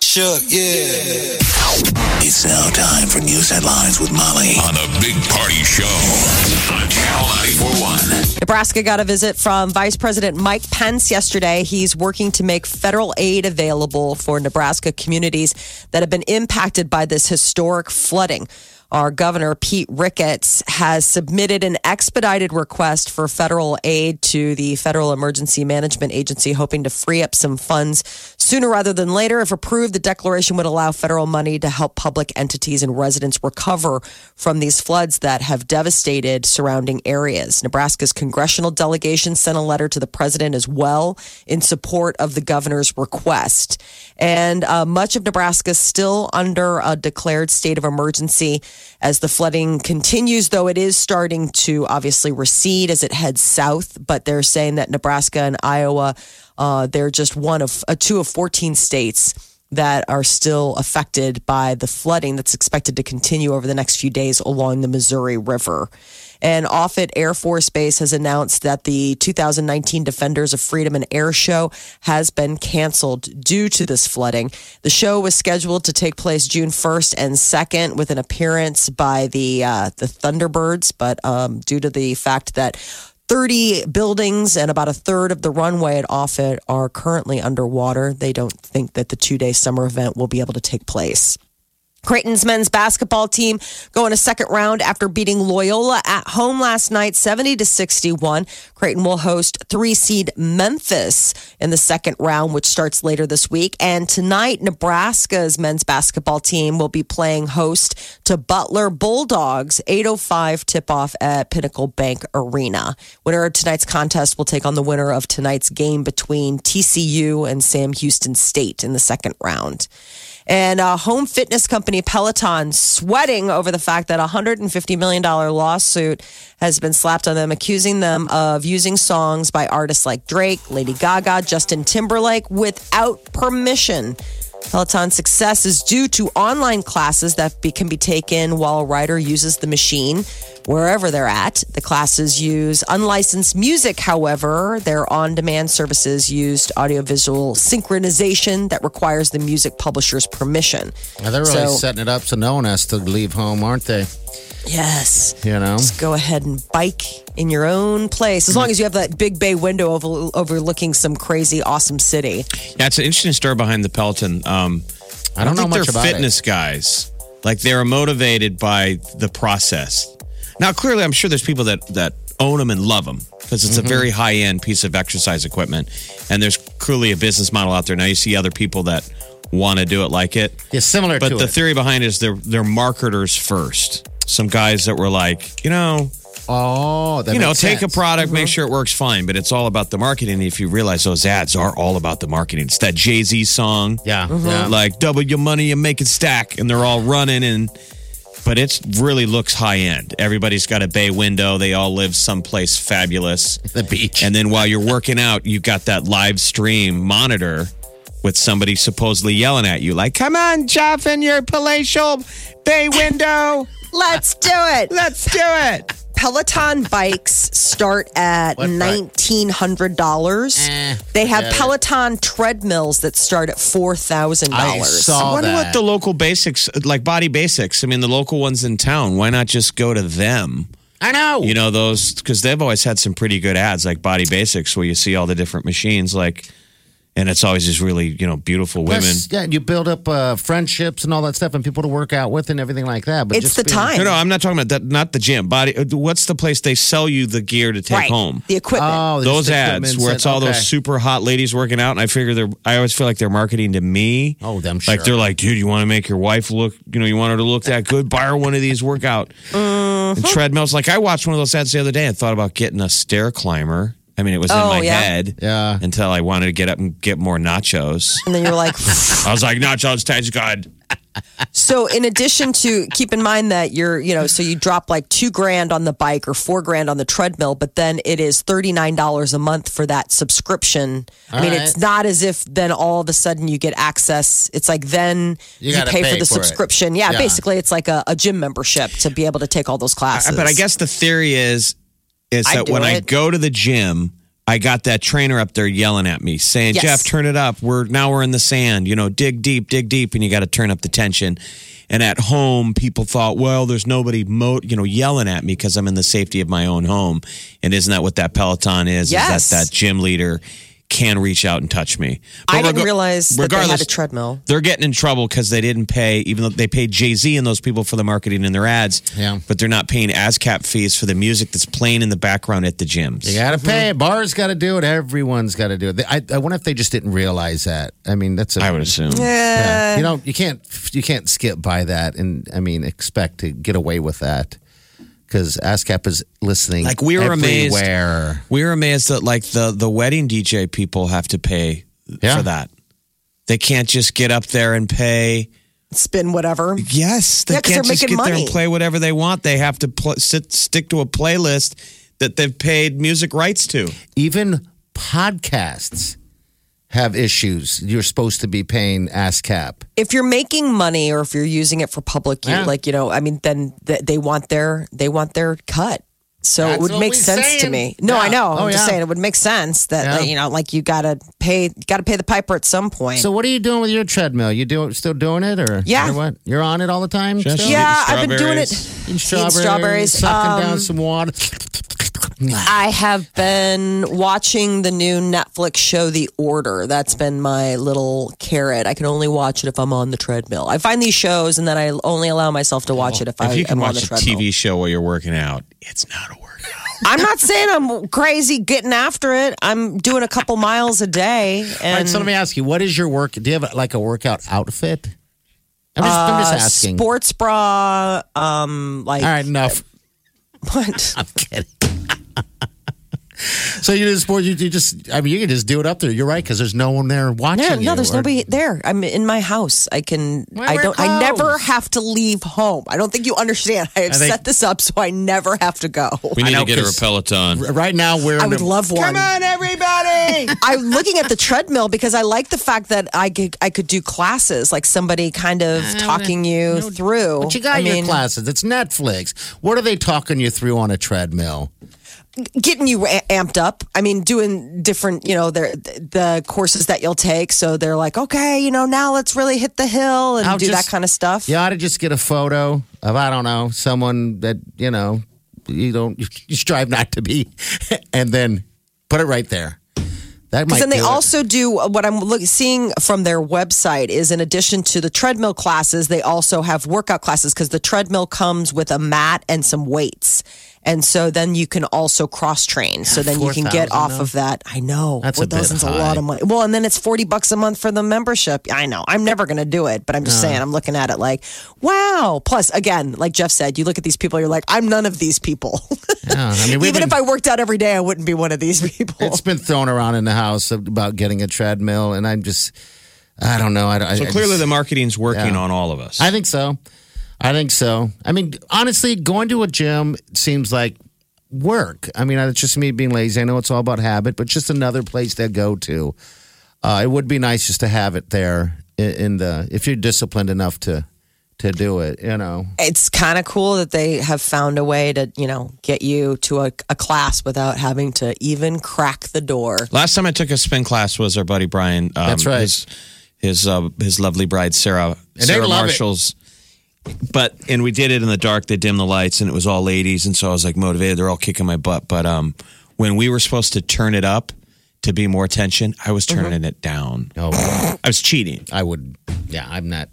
Shook, yeah. It's now time for news headlines with Molly on a big party show on Channel 941. Nebraska got a visit from Vice President Mike Pence yesterday. He's working to make federal aid available for Nebraska communities that have been impacted by this historic flooding. Our governor, Pete Ricketts, has submitted an expedited request for federal aid to the Federal Emergency Management Agency, hoping to free up some funds sooner rather than later. If approved, the declaration would allow federal money to help public entities and residents recover from these floods that have devastated surrounding areas. Nebraska's congressional delegation sent a letter to the president as well in support of the governor's request. And uh, much of Nebraska is still under a declared state of emergency as the flooding continues, though it is starting to obviously recede as it heads south. But they're saying that Nebraska and Iowa, uh, they're just one of uh, two of 14 states that are still affected by the flooding that's expected to continue over the next few days along the Missouri River. And Offutt Air Force Base has announced that the 2019 Defenders of Freedom and Air Show has been canceled due to this flooding. The show was scheduled to take place June 1st and 2nd with an appearance by the uh, the Thunderbirds, but um, due to the fact that 30 buildings and about a third of the runway at Offutt are currently underwater. They don't think that the two day summer event will be able to take place. Creighton's men's basketball team going a second round after beating Loyola at home last night, 70 to 61. Creighton will host three seed Memphis in the second round, which starts later this week. And tonight, Nebraska's men's basketball team will be playing host to Butler Bulldogs, 805 tip off at Pinnacle Bank Arena. Winner of tonight's contest will take on the winner of tonight's game between TCU and Sam Houston State in the second round. And uh, home fitness company Peloton sweating over the fact that a $150 million lawsuit has been slapped on them, accusing them of using songs by artists like Drake, Lady Gaga, Justin Timberlake without permission. Peloton's success is due to online classes that be, can be taken while a rider uses the machine wherever they're at. The classes use unlicensed music, however, their on demand services used audiovisual synchronization that requires the music publisher's permission. Now, they're really so, setting it up so no one has to leave home, aren't they? Yes. You know, just go ahead and bike in your own place as long as you have that big bay window over, overlooking some crazy, awesome city. Yeah, it's an interesting story behind the Peloton. Um, I, don't I don't, know think much they're about fitness it. guys. Like they're motivated by the process. Now, clearly, I'm sure there's people that that own them and love them because it's mm-hmm. a very high end piece of exercise equipment, and there's clearly a business model out there. Now you see other people that want to do it like it. Yeah, similar. But the it. theory behind it is they're they're marketers first. Some guys that were like, you know, Oh, you know, take sense. a product, mm-hmm. make sure it works fine, but it's all about the marketing. If you realize those ads are all about the marketing, it's that Jay Z song, yeah, mm-hmm. yeah, like double your money and make it stack, and they're all running and. But it really looks high end. Everybody's got a bay window. They all live someplace fabulous. The beach. And then while you're working out, you've got that live stream monitor with somebody supposedly yelling at you, like, come on, Jeff, in your palatial bay window. Let's do it. Let's do it. Peloton bikes start at nineteen hundred dollars. Eh, they have Peloton it. treadmills that start at four thousand dollars. I wonder that. what the local basics, like Body Basics. I mean, the local ones in town. Why not just go to them? I know. You know those because they've always had some pretty good ads, like Body Basics, where you see all the different machines, like and it's always just really you know beautiful women. Plus, yeah, you build up uh, friendships and all that stuff, and people to work out with and everything like that. But it's the being, time. No, no, I'm not talking about that. Not the gym. Body. uh, What's the place they sell you the gear to take right. home? The equipment. Oh, those ads where it's all okay. those super hot ladies working out, and I figure they're. I always feel like they're marketing to me. Oh, them sure. Like they're like, dude, you want to make your wife look. You know, you want her to look that good. Buy her one of these workout mm-hmm. and treadmills. Like I watched one of those ads the other day and thought about getting a stair climber. I mean, it was in Oh, my yeah. head Yeah. until I wanted to get up and get more nachos. and then you're like, I was like, nachos taste good. So, in addition to keep in mind that you're, you know, so you drop like two grand on the bike or four grand on the treadmill, but then it is $39 a month for that subscription. I mean, right. it's not as if then all of a sudden you get access. It's like then You you, gotta pay, pay for the for it. subscription. Yeah, Yeah. basically, it's like a, a gym membership to be able to take all those classes. But I guess the theory is is I that when I go to the gym, I got that trainer up there yelling at me, saying, Yes. "Jeff, turn it up. We're now we're in the sand. You know, dig deep, dig deep, and you got to turn up the tension." And at home, people thought, "Well, there's nobody, mo- you know, yelling at me because I'm in the safety of my own home." And isn't that what that Peloton is? Yes. Is that that gym leader can reach out and touch me? I didn't rega- realize that they had a treadmill. They're getting in trouble because they didn't pay, even though they paid Jay Z and those people for the marketing and their ads. Yeah. But they're not paying ASCAP fees for the music that's playing in the background at the gyms. You got to pay it. Bars got to do it. Everyone's got to do it. They- I, I wonder if they just didn't realize that. I mean, that's a, I would assume. Yeah. You know, you can't you can't skip by that, and I mean, expect to get away with that because ASCAP is listening. Like, we were amazed. We were amazed that like the the wedding DJ people have to pay Yeah. for that. They can't just get up there and pay. Spin whatever. Yes, they Yeah, 'cause can't just get making there and play whatever they want. They have to pl- sit, stick to a playlist that they've paid music rights to. Even podcasts have issues. You're supposed to be paying ASCAP. if you're making money or if you're using it for public use, Yeah. like you know, I mean, then th- they want their they want their cut. So That's it would make we sense to me. No, Yeah. I know. Oh, I'm just yeah. saying it would make sense that Yeah. like, you know, like you gotta pay, got to pay the piper at some point. So, what are you doing with your treadmill? You do still doing it, or Yeah. or what? You're on it all the time. Just still? yeah, I've been doing it. Strawberries. Eating Eating strawberries. sucking down Um, some water. I have been watching the new Netflix show, The Order. That's been my little carrot. I can only watch it if I'm on the treadmill. I find these shows and then I only allow myself to watch it if, I If you can am on watch the a treadmill. TV show while you're working out, it's not a workout. I'm not saying I'm crazy getting after it. I'm doing a couple miles a day. And right, so let me ask you, what is your work? Do you have like a workout outfit? I'm just, I'm just uh, asking. sports bra, um, like All right, enough. what? I'm kidding. so you just sport. You, you just. I mean, you can just do it up there. You're right because there's no one there watching. Yeah, you, no, there's or- nobody there. I'm in my house. I can. I don't. I never have to leave home. I don't think you understand. I have I think- set this up so I never have to go. We need know, to get her a 'cause- Peloton. Right now, we're. I would the- love one. Come on, everybody! I'm looking at the treadmill because I like the fact that I could I could do classes, like somebody kind of talking you through. But you got I your mean, classes. It's Netflix. What are they talking you through on a treadmill? Getting you amped up. I mean, doing different, you know, the the courses that you'll take. So they're like, okay, you know, now let's really hit the hill and I'll do just- that kind of stuff. You ought to just get a photo of I don't know someone that you know you don't you strive not to be, and then put it right there. That might. Because then they it. also do uh, what I'm look, seeing from their website is in addition to the treadmill classes, they also have workout classes because the treadmill comes with a mat and some weights. And so then you can also cross train. So then you can get 4,000 off though. of that. I know. That's a bit 4,000's a lot of money. Well, and then it's 40 bucks a month for the membership. I know. I'm never going to do it, but I'm just uh-huh. saying, I'm looking at it like, wow. Plus, again, like Jeff said, you look at these people, you're like, I'm none of these people. Yeah, I mean, we've Even been- if I worked out every day, I wouldn't be one of these people. It's been thrown around in the house about getting a treadmill, and I'm just, I don't know. I, I, So I clearly, just- the marketing's working Yeah. on all of us. I think so. I think so. I mean, honestly, going to a gym seems like work. I mean, it's just me being lazy. I know it's all about habit, but just another place to go to. Uh, it would be nice just to have it there in, in the if you're disciplined enough to to do it. You know, it's kind of cool that they have found a way to, you know, get you to a, a class without having to even crack the door. Last time I took a spin class was our buddy Brian. Um, That's right. His his, uh, his lovely bride Sarah And they Sarah love it. Marshall's. But and we did it in the dark. They dimmed the lights, and it was all ladies, and so I was like motivated. They're all kicking my butt. But um, when we were supposed to turn it up to be more tension, I was turning Mm-hmm. it down. oh, I was cheating I would. Yeah, I'm not.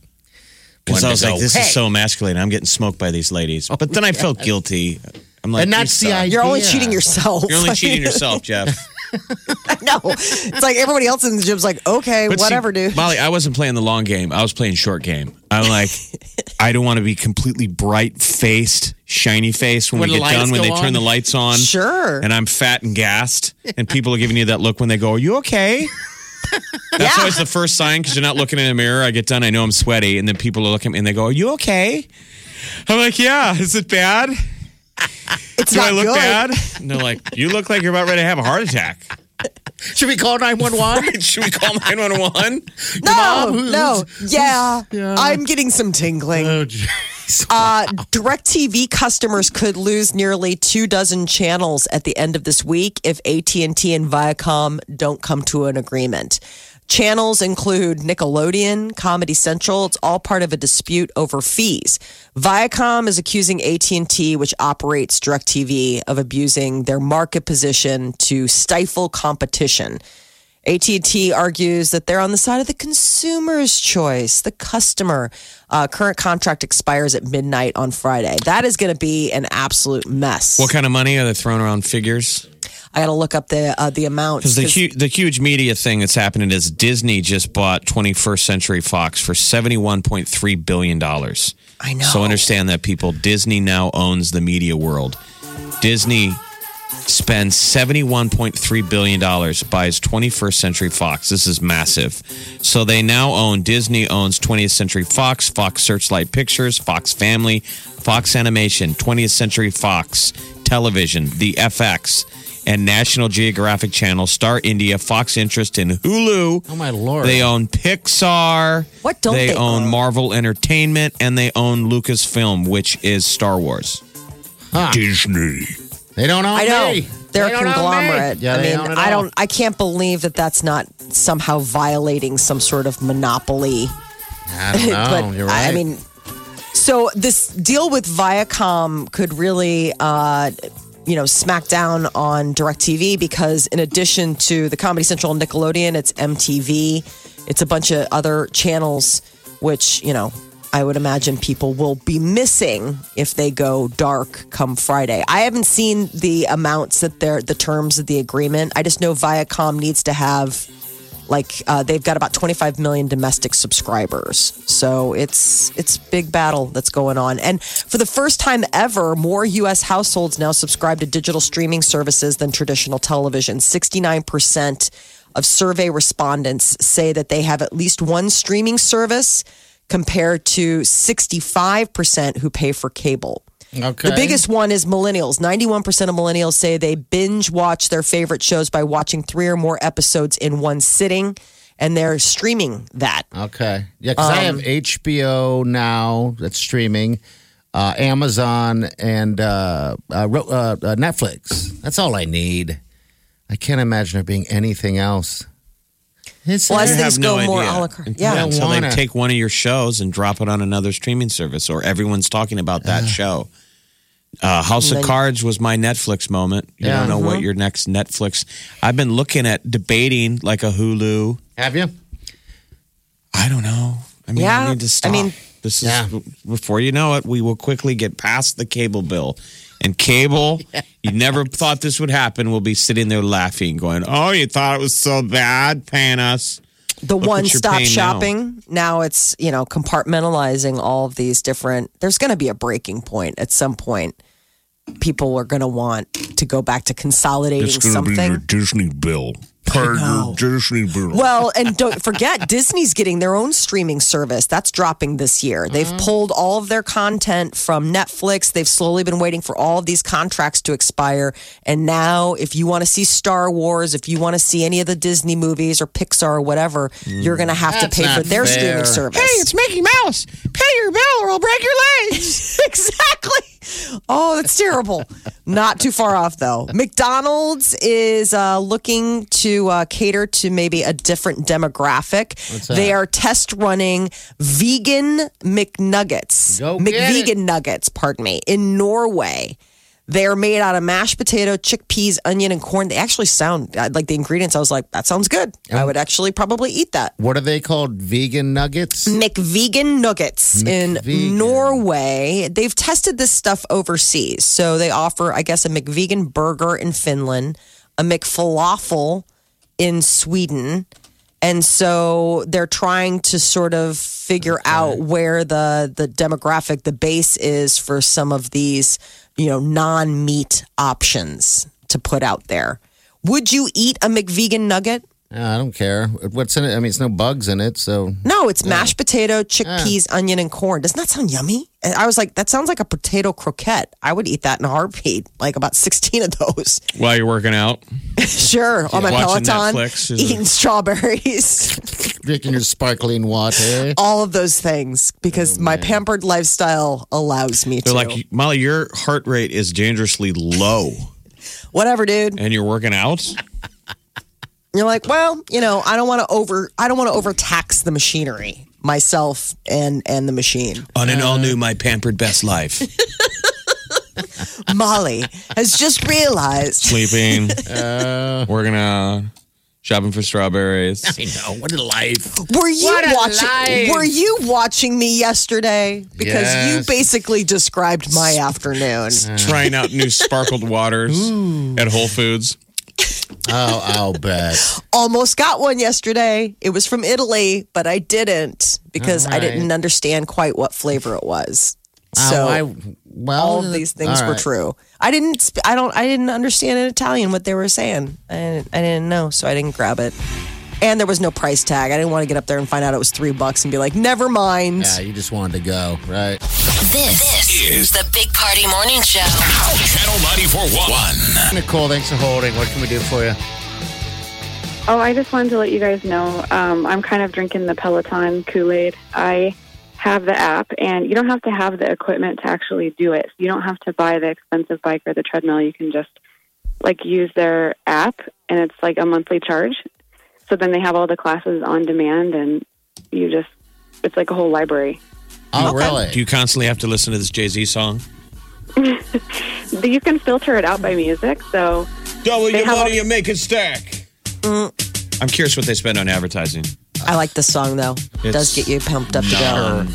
because one I to was like, go, "This "Hey." is so emasculating. I'm getting smoked by these ladies." But then I felt guilty. I'm like, And "You that's the suck." idea. You're only cheating yourself. You're only cheating yourself, Jeff. no, it's like everybody else in the gym's like, okay, But see, whatever, dude. Molly, I wasn't playing the long game. I was playing short game. I'm like, I don't want to be completely bright faced, shiny faced when, When we the get lights done, when go they turn on? the lights on. Sure. And I'm fat and gassed, and people are giving you that look when they go, Are you okay? That's always the first sign because you're not looking in the mirror. I get done, I know I'm sweaty, and then people are looking at me and they go, "Are you okay?" I'm like, "Yeah." Is it bad? It's Do not I look good. bad? And they're like, "You look like you're about ready to have a heart attack." Should we call 911? Should we call 911? No, Mom, no. Yeah, yeah. I'm getting some tingling. oh, jeez. Uh, DirecTV customers could lose nearly two dozen channels at the end of this week if AT&T and Viacom don't come to an agreement. Channels include Nickelodeon, Comedy Central. It's all part of a dispute over fees. Viacom is accusing AT&T, which operates DirecTV, of abusing their market position to stifle competition. AT&T argues that they're on the side of the consumer's choice, the customer. Uh, current contract expires at midnight on Friday. That is going to be an absolute mess. What kind of money are they throwing around figures? I got to look up the uh, the amounts. Because the, hu- the huge media thing that's happening is Disney just bought 21st Century Fox for $71.3 billion. I know. So understand that, people. Disney now owns the media world. Disney spends $71.3 billion, buys 21st Century Fox. This is massive. So they now own, Disney owns 20th Century Fox, Fox Searchlight Pictures, Fox Family, Fox Animation, 20th Century Fox, Television, the FX, and National Geographic Channel, Star India, Fox Interest, and Hulu. Oh, my Lord. They own Pixar. What don't they own? own? Marvel Entertainment, and they own Lucasfilm, which is Star Wars. Disney. They don't own I know me. they're They a don't own me. conglomerate. Yeah, I mean, I don't. I can't believe that that's not somehow violating some sort of monopoly. I don't know. but You're right. I mean, so this deal with Viacom could really, uh, you know, SmackDown on DirecTV because in addition to the Comedy Central and Nickelodeon, it's MTV, it's a bunch of other channels, which you know. I would imagine people will be missing if they go dark come Friday. I haven't seen the amounts that they're the terms of the agreement. I just know Viacom needs to have like uh, they've got about 25 million domestic subscribers. So it's it's big battle that's going on. And for the first time ever more us households now subscribe to digital streaming services than traditional television. 69% of survey respondents say that they have at least one streaming service compared to 65% who pay for cable okay. the biggest one is millennials. 91% of millennials say they binge watch their favorite shows by watching three or more episodes in one sitting, and they're streaming that. Okay. Yeah, because I Um, have HBO now that's streaming, uh, Amazon, and uh, uh, ro- uh, uh, Netflix. That's all I need. I can't imagine there being anything else. It's Well, as things have no go more idea. a la carte. Until- Yeah. Until they wanna. take one of your shows and drop it on another streaming service, or everyone's talking about that show. Uh, House of Cards was my Netflix moment. You Yeah. don't know what your next Netflix. I've been looking at debating like a Hulu. have you? I don't know. I mean, Yeah, I need to stop. I mean- this is Yeah. before you know it, we will quickly get past the cable bill. And cable, you never thought this would happen. We'll be sitting there laughing, going, "Oh, you thought it was so bad paying us." The what one you're stop paying now. shopping. Now. it's, you know, compartmentalizing all of these different. There's going to be a breaking point at some point. People are going to want to go back to consolidating It's going to something. be your Disney bill. Pay your Disney bill. Well, and don't forget, Disney's getting their own streaming service. That's dropping this year. They've Mm-hmm. pulled all of their content from Netflix. They've slowly been waiting for all of these contracts to expire. And now, if you want to see Star Wars, if you want to see any of the Disney movies or Pixar or whatever, you're going to have to pay for their fair. streaming service. Hey, it's Mickey Mouse. Pay your bill or I'll break your legs. exactly. Oh, that's terrible. Not too far off though. McDonald's is uh, looking to uh, cater to maybe a different demographic. They are test running vegan McNuggets, Go get McVegan nuggets. Pardon me, in Norway. They are made out of mashed potato, chickpeas, onion, and corn. They actually sound uh, like the ingredients. I was like, that sounds good. I would actually probably eat that. What are they called? Vegan nuggets? McVegan Nuggets in McVegan. Norway. They've tested this stuff overseas. So they offer, I guess, a McVegan burger in Finland, a McFalafel in Sweden. And so they're trying to sort of figure out where the the demographic, the base is for some of these, you know, non-meat options to put out there. Would you eat a McVegan nugget? I don't care. What's in it? I mean, it's no bugs in it, so. No, it's mashed potato, chickpeas, onion, and corn. Doesn't that sound yummy? And I was like, that sounds like a potato croquette. I would eat that in a heartbeat, like about 16 of those. While you're working out, sure, on my Watching Peloton, Netflix, is eating strawberries, Drinking your sparkling water. all of those things because oh, my pampered lifestyle allows me to. they're to. like, Molly, your heart rate is dangerously low, Whatever, dude. and you're working out. You're like, well, you know, I don't want to over, I don't want to overtax the machinery, myself and and the machine. On an all new My Pampered Best Life, Molly has just realized. sleeping, uh. working out, shopping for strawberries. I know. What a life. Were you What a watching? life. Were you watching me yesterday? Because you basically described my afternoon. trying out new sparkled waters at Whole Foods. Oh, I'll bet. Almost got one yesterday. It was from Italy, but I didn't because I didn't understand quite what flavor it was. Oh, So I, well, all of these things were right. true. I didn't. I don't. I didn't understand in Italian what they were saying. I didn't, I didn't know, so I didn't grab it. And there was no price tag. I didn't want to get up there and find out it was three bucks and be like, never mind. Yeah, you just wanted to go, right? This, is the Big Party Morning Show. Channel 94.1. Nicole, thanks for holding. What can we do for you? Oh, I just wanted to let you guys know um, I'm kind of drinking the Peloton Kool Aid. I have the app, and you don't have to have the equipment to actually do it. You don't have to buy the expensive bike or the treadmill. You can just like use their app, and it's like a monthly charge. So then they have all the classes on demand, and you just it's like a whole library. Oh, really? Do you constantly have to listen to this Jay Z song? But you can filter it out by music. So Double They your money a- and make it stack. I'm curious what they spend on advertising. I like this song though. It does get you pumped up to go.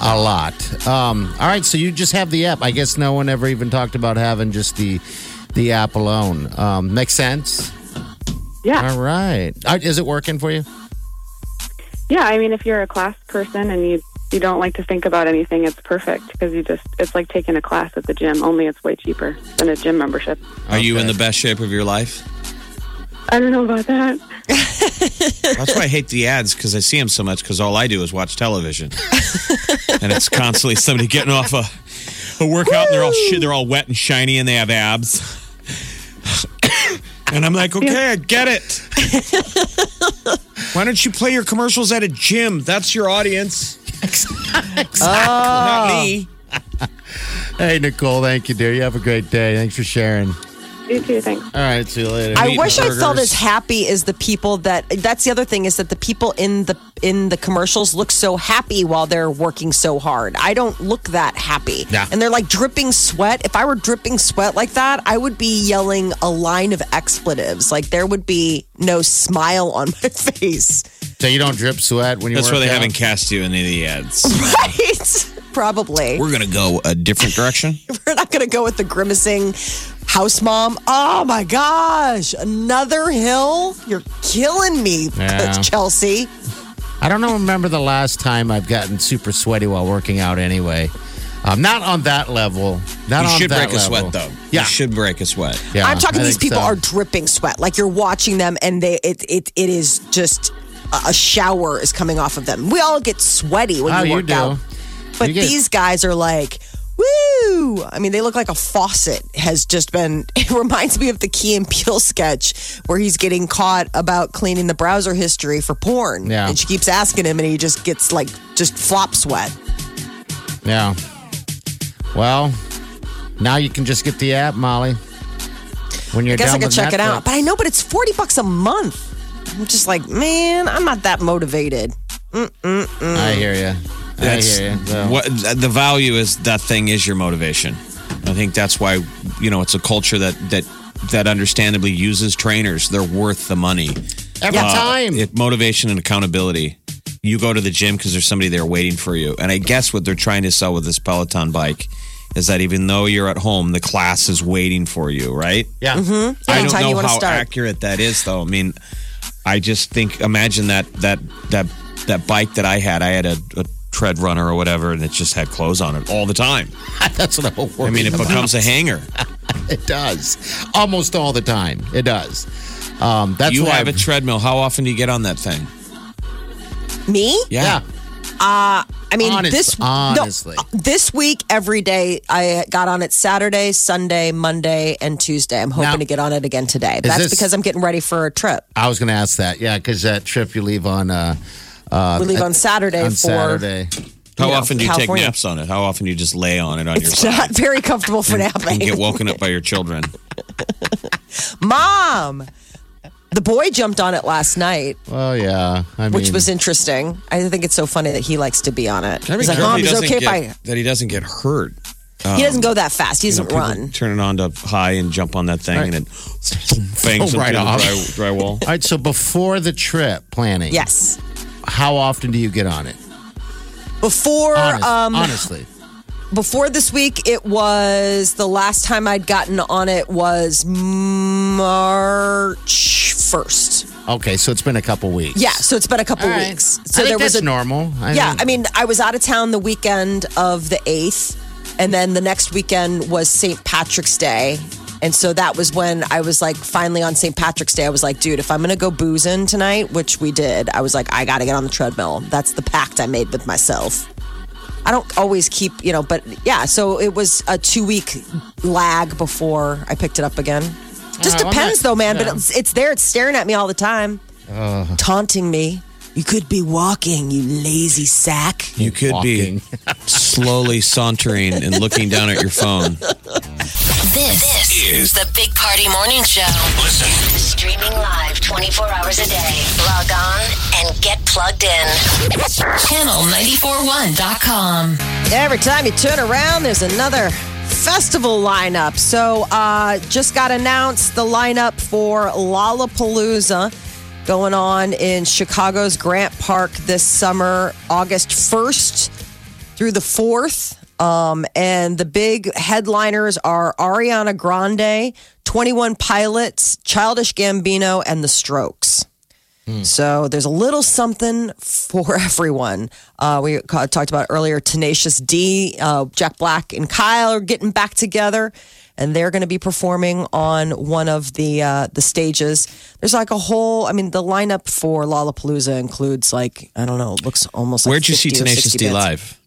A lot. Um, all right, so you just have the app. I guess no one ever even talked about having just the the app alone. Um, makes sense. Yeah, All right. Uh, Is it working for you? Yeah, I mean, if you're a class person and you you don't like to think about anything, it's perfect because you just it's like taking a class at the gym. Only it's way cheaper than a gym membership. Are you in the best shape of your life? I don't know about that. That's why I hate the ads because I see them so much because all I do is watch television. and it's constantly somebody getting off a, a workout and they're all shit, they're all wet and shiny and they have abs. And I'm like, okay, I get it. Why don't you play your commercials at a gym? That's your audience. Not oh. me. Hey, Nicole. Thank you, dear. You have a great day. Thanks for sharing. You too. Thanks. All right. See you later. I Meat wish I felt as happy as the people that. That's the other thing is that the people in the in the commercials look so happy while they're working so hard. I don't look that happy, Yeah. and they're like dripping sweat. If I were dripping sweat like that, I would be yelling a line of expletives. Like there would be no smile on my face. so you don't drip sweat when you That's work why they out? haven't cast you in any of the ads. Right? Probably. We're going to go a different direction. We're not going to go with the grimacing house mom. Oh my gosh, another hill? You're killing me, Yeah. Chelsea. I don't know. Remember the last time I've gotten super sweaty while working out. Anyway, um, not on that level. Not You on should that break a level. sweat, though. Yeah. You should break a sweat. Yeah, I'm talking I these think people so. are dripping sweat. Like you're watching them and they it it, it is just a- a shower is coming off of them. We all get sweaty when Oh, you you work do. out. But these guys are like Woo! I mean, they look like a faucet has just been. It reminds me of the Key and Peele sketch where he's getting caught about cleaning the browser history for porn. Yeah. And she keeps asking him, and he just gets like, just flop sweat. Yeah. Well, now you can just get the app, Molly. When you're I guess I could check it out. But I know, but it's 40 bucks a month. I'm just like, man, I'm not that motivated. I hear you. I That's hear you. So- what the value is. That thing is your motivation. I think that's why you know it's a culture that that that understandably uses trainers. They're worth the money. Every Uh, time. it, motivation and accountability. You go to the gym because there's somebody there waiting for you. And I guess what they're trying to sell with this Peloton bike is that even though you're at home, the class is waiting for you, right? yeah. I don't know how start. accurate that is, though. I mean, I just think imagine that that that that bike that I had. I had a, a tread runner or whatever, and it just had clothes on it all the time. That's what I'm worried I mean, it about. becomes a hanger. It does. Almost all the time. It does. Um, that's you why have a I've- a treadmill. How often do you get on that thing? Me? yeah. I mean, Honest- this no, honestly. this week every day I got on it Saturday, Sunday, Monday, and Tuesday. I'm hoping Now- to get on it again today. That's this- because I'm getting ready for a trip. I was going to ask that. Yeah, because that trip you leave on uh, uh, We leave on Saturday on for. Saturday. How You know, often do you California. take naps on it? How often do you just lay on it on your It's side not very comfortable for and napping. get woken up by your children? Mom, the boy jumped on it last night, Oh yeah, I which was interesting. I think it's so funny that he likes to be on it. I be He's like, Mom, he is okay get, if I? that he doesn't get hurt. he doesn't go that fast. He doesn't people run. Turn it on to high and jump on that thing, and it bangs Oh, right into off. the dry, drywall. All right, so before the trip planning, Yes. How often do you get on it? Before Honest, um honestly, before this week, it was the last time I'd gotten on it was March first. okay, so it's been a couple weeks. Yeah, so it's been a couple All right. weeks. I So think there was that's a normal. I yeah. mean- I mean, I was out of town the weekend of the eighth, and then the next weekend was St. Patrick's Day. And so that was when I was like, finally on St. Patrick's Day, I was like, dude, if I'm gonna go boozing tonight, which we did, I was like, I gotta get on the treadmill. That's the pact I made with myself. I don't always keep, you know, but yeah, so it was a two week lag before I picked it up again. Just Uh, depends not- though, man, yeah. but it's, it's there, it's staring at me all the time, taunting me. You could be walking, you lazy sack. You could Walking. be slowly sauntering and looking down at your phone. This, this is the Big Party Morning Show. Listen. Streaming live 24 hours a day. Log on and get plugged in. Channel941.com. Every time you turn around, there's another festival lineup. So, uh, just got announced the lineup for Lollapalooza going on in Chicago's Grant Park this summer, August 1st through the 4th. Um, and the big headliners are Ariana Grande, 21 Pilots, Childish Gambino, and The Strokes. So there's a little something for everyone. Uh, we ca- talked about earlier Tenacious D, uh, Jack Black, and Kyle are getting back together, and they're going to be performing on one of the uh, the stages. There's like a whole. I mean, the lineup for Lollapalooza includes like I don't know. It looks almost. like Where'd you see 50 or Tenacious 60 D bands. live?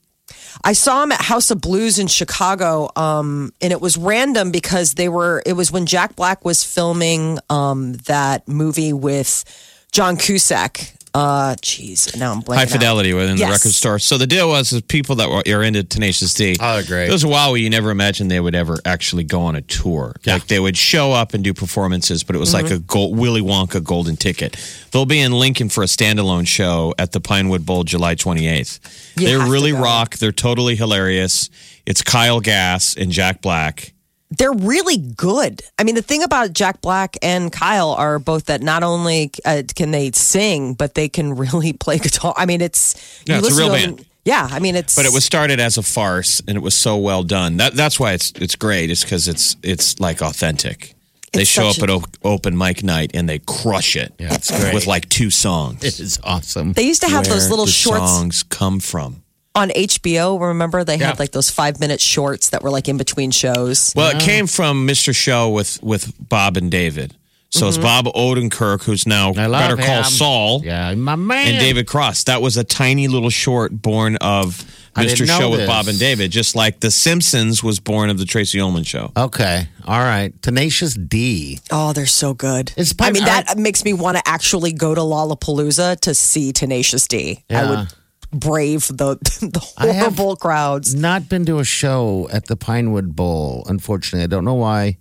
I saw him at House of Blues in Chicago, um, and it was random because they were. It was when Jack Black was filming um, that movie with John Cusack. Uh, jeez, now I'm blanking. High out. Fidelity within the record store. So the deal was is people that were are into Tenacious D. Oh, great. There was a while where you never imagined they would ever actually go on a tour. Yeah. Like they would show up and do performances, but it was Mm-hmm. like a gold, Willy Wonka golden ticket. They'll be in Lincoln for a standalone show at the Pinewood Bowl July 28th. You they have to really rock. They're totally hilarious. It's Kyle Gass and Jack Black. They're really good. I mean, the thing about Jack Black and Kyle are both that not only uh, can they sing, but they can really play guitar. I mean, it's Yeah, you it's a real to them- band. Yeah, I mean, it's But it was started as a farce, and it was so well done. That, that's why it's it's great. It's because it's it's like authentic. They It's show up such at a- o- open mic night and they crush it. Yeah, it's great. with like two songs. it is awesome. They used to have those little the shorts songs come from. On HBO. Remember, they Yeah. had like those five minute shorts that were like in between shows. Well, it oh. came from Mr. Show with with Bob and David. So it's mm-hmm. Bob Odenkirk, who's now I love Better Call. Saul, Yeah, my man. and David Cross. That was a tiny little short born of Mr. didn't Show with. Bob and David, just like The Simpsons was born of the Tracey Ullman Show. Okay, all right. Tenacious D. Oh, they're so good. It's I mean, I- that makes me want to actually go to Lollapalooza to see Tenacious D. Yeah. would brave the the I have- horrible crowds. Not been to a show at the Pinewood Bowl, unfortunately. I don't know why.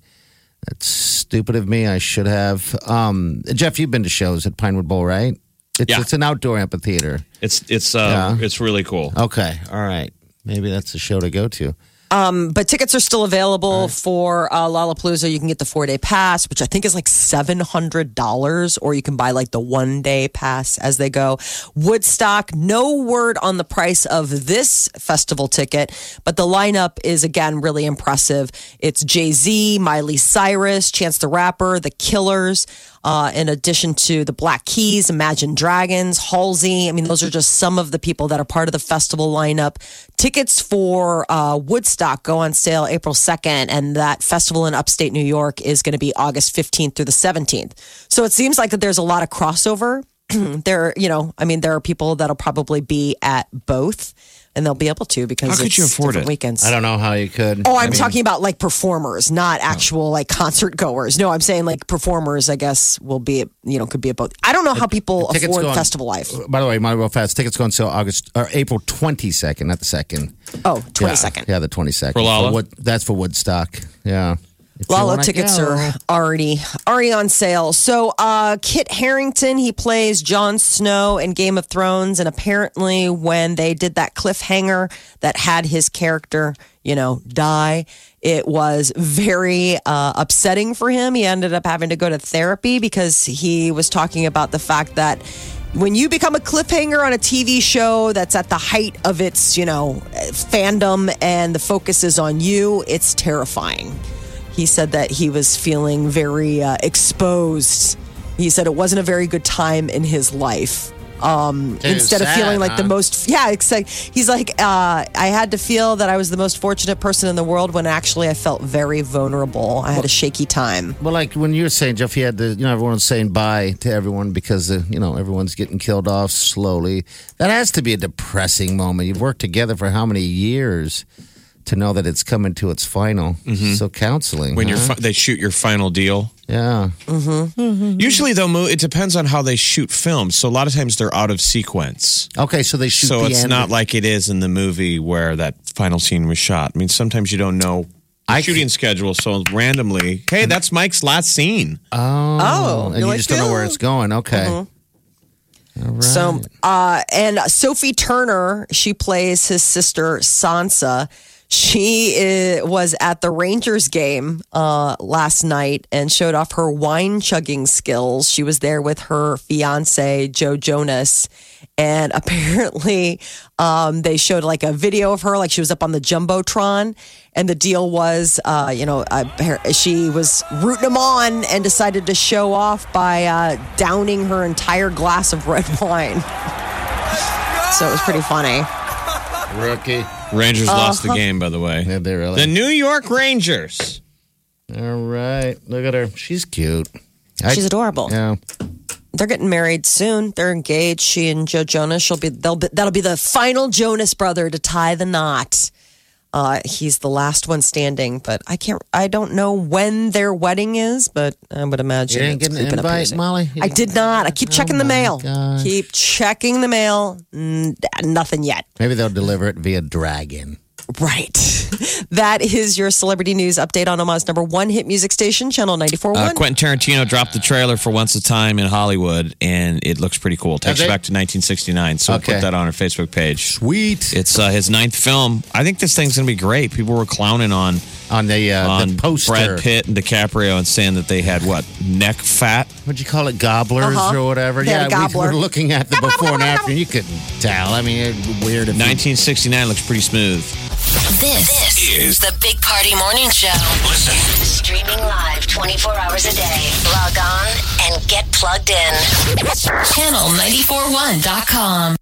That's stupid of me. I should have. Um, Jeff, you've been to shows at Pinewood Bowl, right? It's, Yeah. it's an outdoor amphitheater. It's it's uh, Yeah. it's really cool. Okay, all right. Maybe that's the show to go to. But tickets are still available for uh, Lollapalooza. You can get the four day pass, which I think is like seven hundred dollars, or you can buy like the one day pass as they go. Woodstock, no word on the price of this festival ticket, but the lineup is again really impressive. It's Jay Z, Miley Cyrus, Chance the Rapper, The Killers. Uh, in addition to the Black Keys, Imagine Dragons, Halsey. I mean, those are just some of the people that are part of the festival lineup. Tickets for uh, Woodstock go on sale April 2nd, and that festival in upstate New York is going to be August 15th through the 17th. So it seems like that there's a lot of crossover. there, you know, I mean, there are people that'll probably be at both and they'll be able to because How could you afford different it? weekends. I don't know how you could. Oh, I I'm mean, talking about like performers, not oh. actual like concert goers. No, I'm saying like performers. I guess will be you know could be at both. I don't know how people tickets afford on- festival life. Uh, by the way, my real fast tickets go on sale August or April twenty second, not the second. Oh, 22nd. Yeah, yeah the twenty second. For Lala? Wood, that's for Woodstock. Yeah. Lalo tickets go. are already already on sale. So uh, Kit Harington, he plays Jon Snow in Game of Thrones, and apparently when they did that cliffhanger that had his character, you know, die, it was very uh, upsetting for him. He ended up having to go to therapy because he was talking about the fact that when you become a cliffhanger on a TV show that's at the height of its, you know, fandom and the focus is on you, it's terrifying. He said that he was feeling very uh, exposed. He said it wasn't a very good time in his life. Um, instead of feeling like the most, yeah, it's like, he's like, uh, I had to feel that I was the most fortunate person in the world when actually I felt very vulnerable. I had a shaky time. Well, like when you were saying, Jeff, you had the, you know, everyone's saying bye to everyone because, uh, you know, everyone's getting killed off slowly. That has to be a depressing moment. You've worked together for how many years to know that it's coming to its final? Mm-hmm. So counseling. When you're fi- they shoot your final deal. yeah. Mm-hmm. Usually, though, Mo, it depends on how they shoot films. So a lot of times they're out of sequence. Okay, so they shoot so the it's end. not like it is in the movie where that final scene was shot. I mean, sometimes you don't know I- shooting schedule. So randomly, hey, that's Mike's last scene. Oh, oh and you're like, just don't know where it's going. Okay. Mm-hmm. All right. So, uh, and Sophie Turner, she plays his sister Sansa. She uh, was at the Rangers game uh, last night and showed off her wine chugging skills. She was there with her fiance Joe Jonas, and apparently um, they showed like a video of her, like she was up on the jumbotron. And the deal was, uh, you know, uh, she was rooting them on and decided to show off by uh, downing her entire glass of red wine. So it was pretty funny. Rookie. Rangers lost Uh-huh. the game, by the way. Yeah, they really. The New York Rangers. All right. Look at her. She's cute. I- She's adorable. Yeah. They're getting married soon. They're engaged. She and Joe Jonas. She'll be. They'll be. That'll be the final Jonas brother to tie the knot. Uh, he's the last one standing, but I can't. I don't know when their wedding is, but I would imagine You didn't get an invite. Molly? You I didn't- I keep checking the mail. gosh. Keep checking the mail. Mm, nothing yet. Maybe they'll deliver it via dragon. Right. That is your celebrity news update on Omaha's number one hit music station, Channel 94.1. Uh, Quentin Tarantino dropped the trailer for Once a Time in Hollywood, and it looks pretty cool. Takes they- you back to 1969. So we'll put that on our Facebook page. Sweet. It's uh, his ninth film. I think this thing's going to be great. People were clowning on On the uh, on the poster. Brad Pitt and DiCaprio and saying that they had what neck fat. What'd you call it? Gobblers Uh-huh. or whatever? They yeah, gobbler. we were looking at the before and after, and you couldn't tell. I mean, it'd be weird if you- 1969 looks pretty smooth. This, is the Big Party Morning Show. Listen. Streaming live 24 hours a day. Log on and get plugged in. Channel941.com.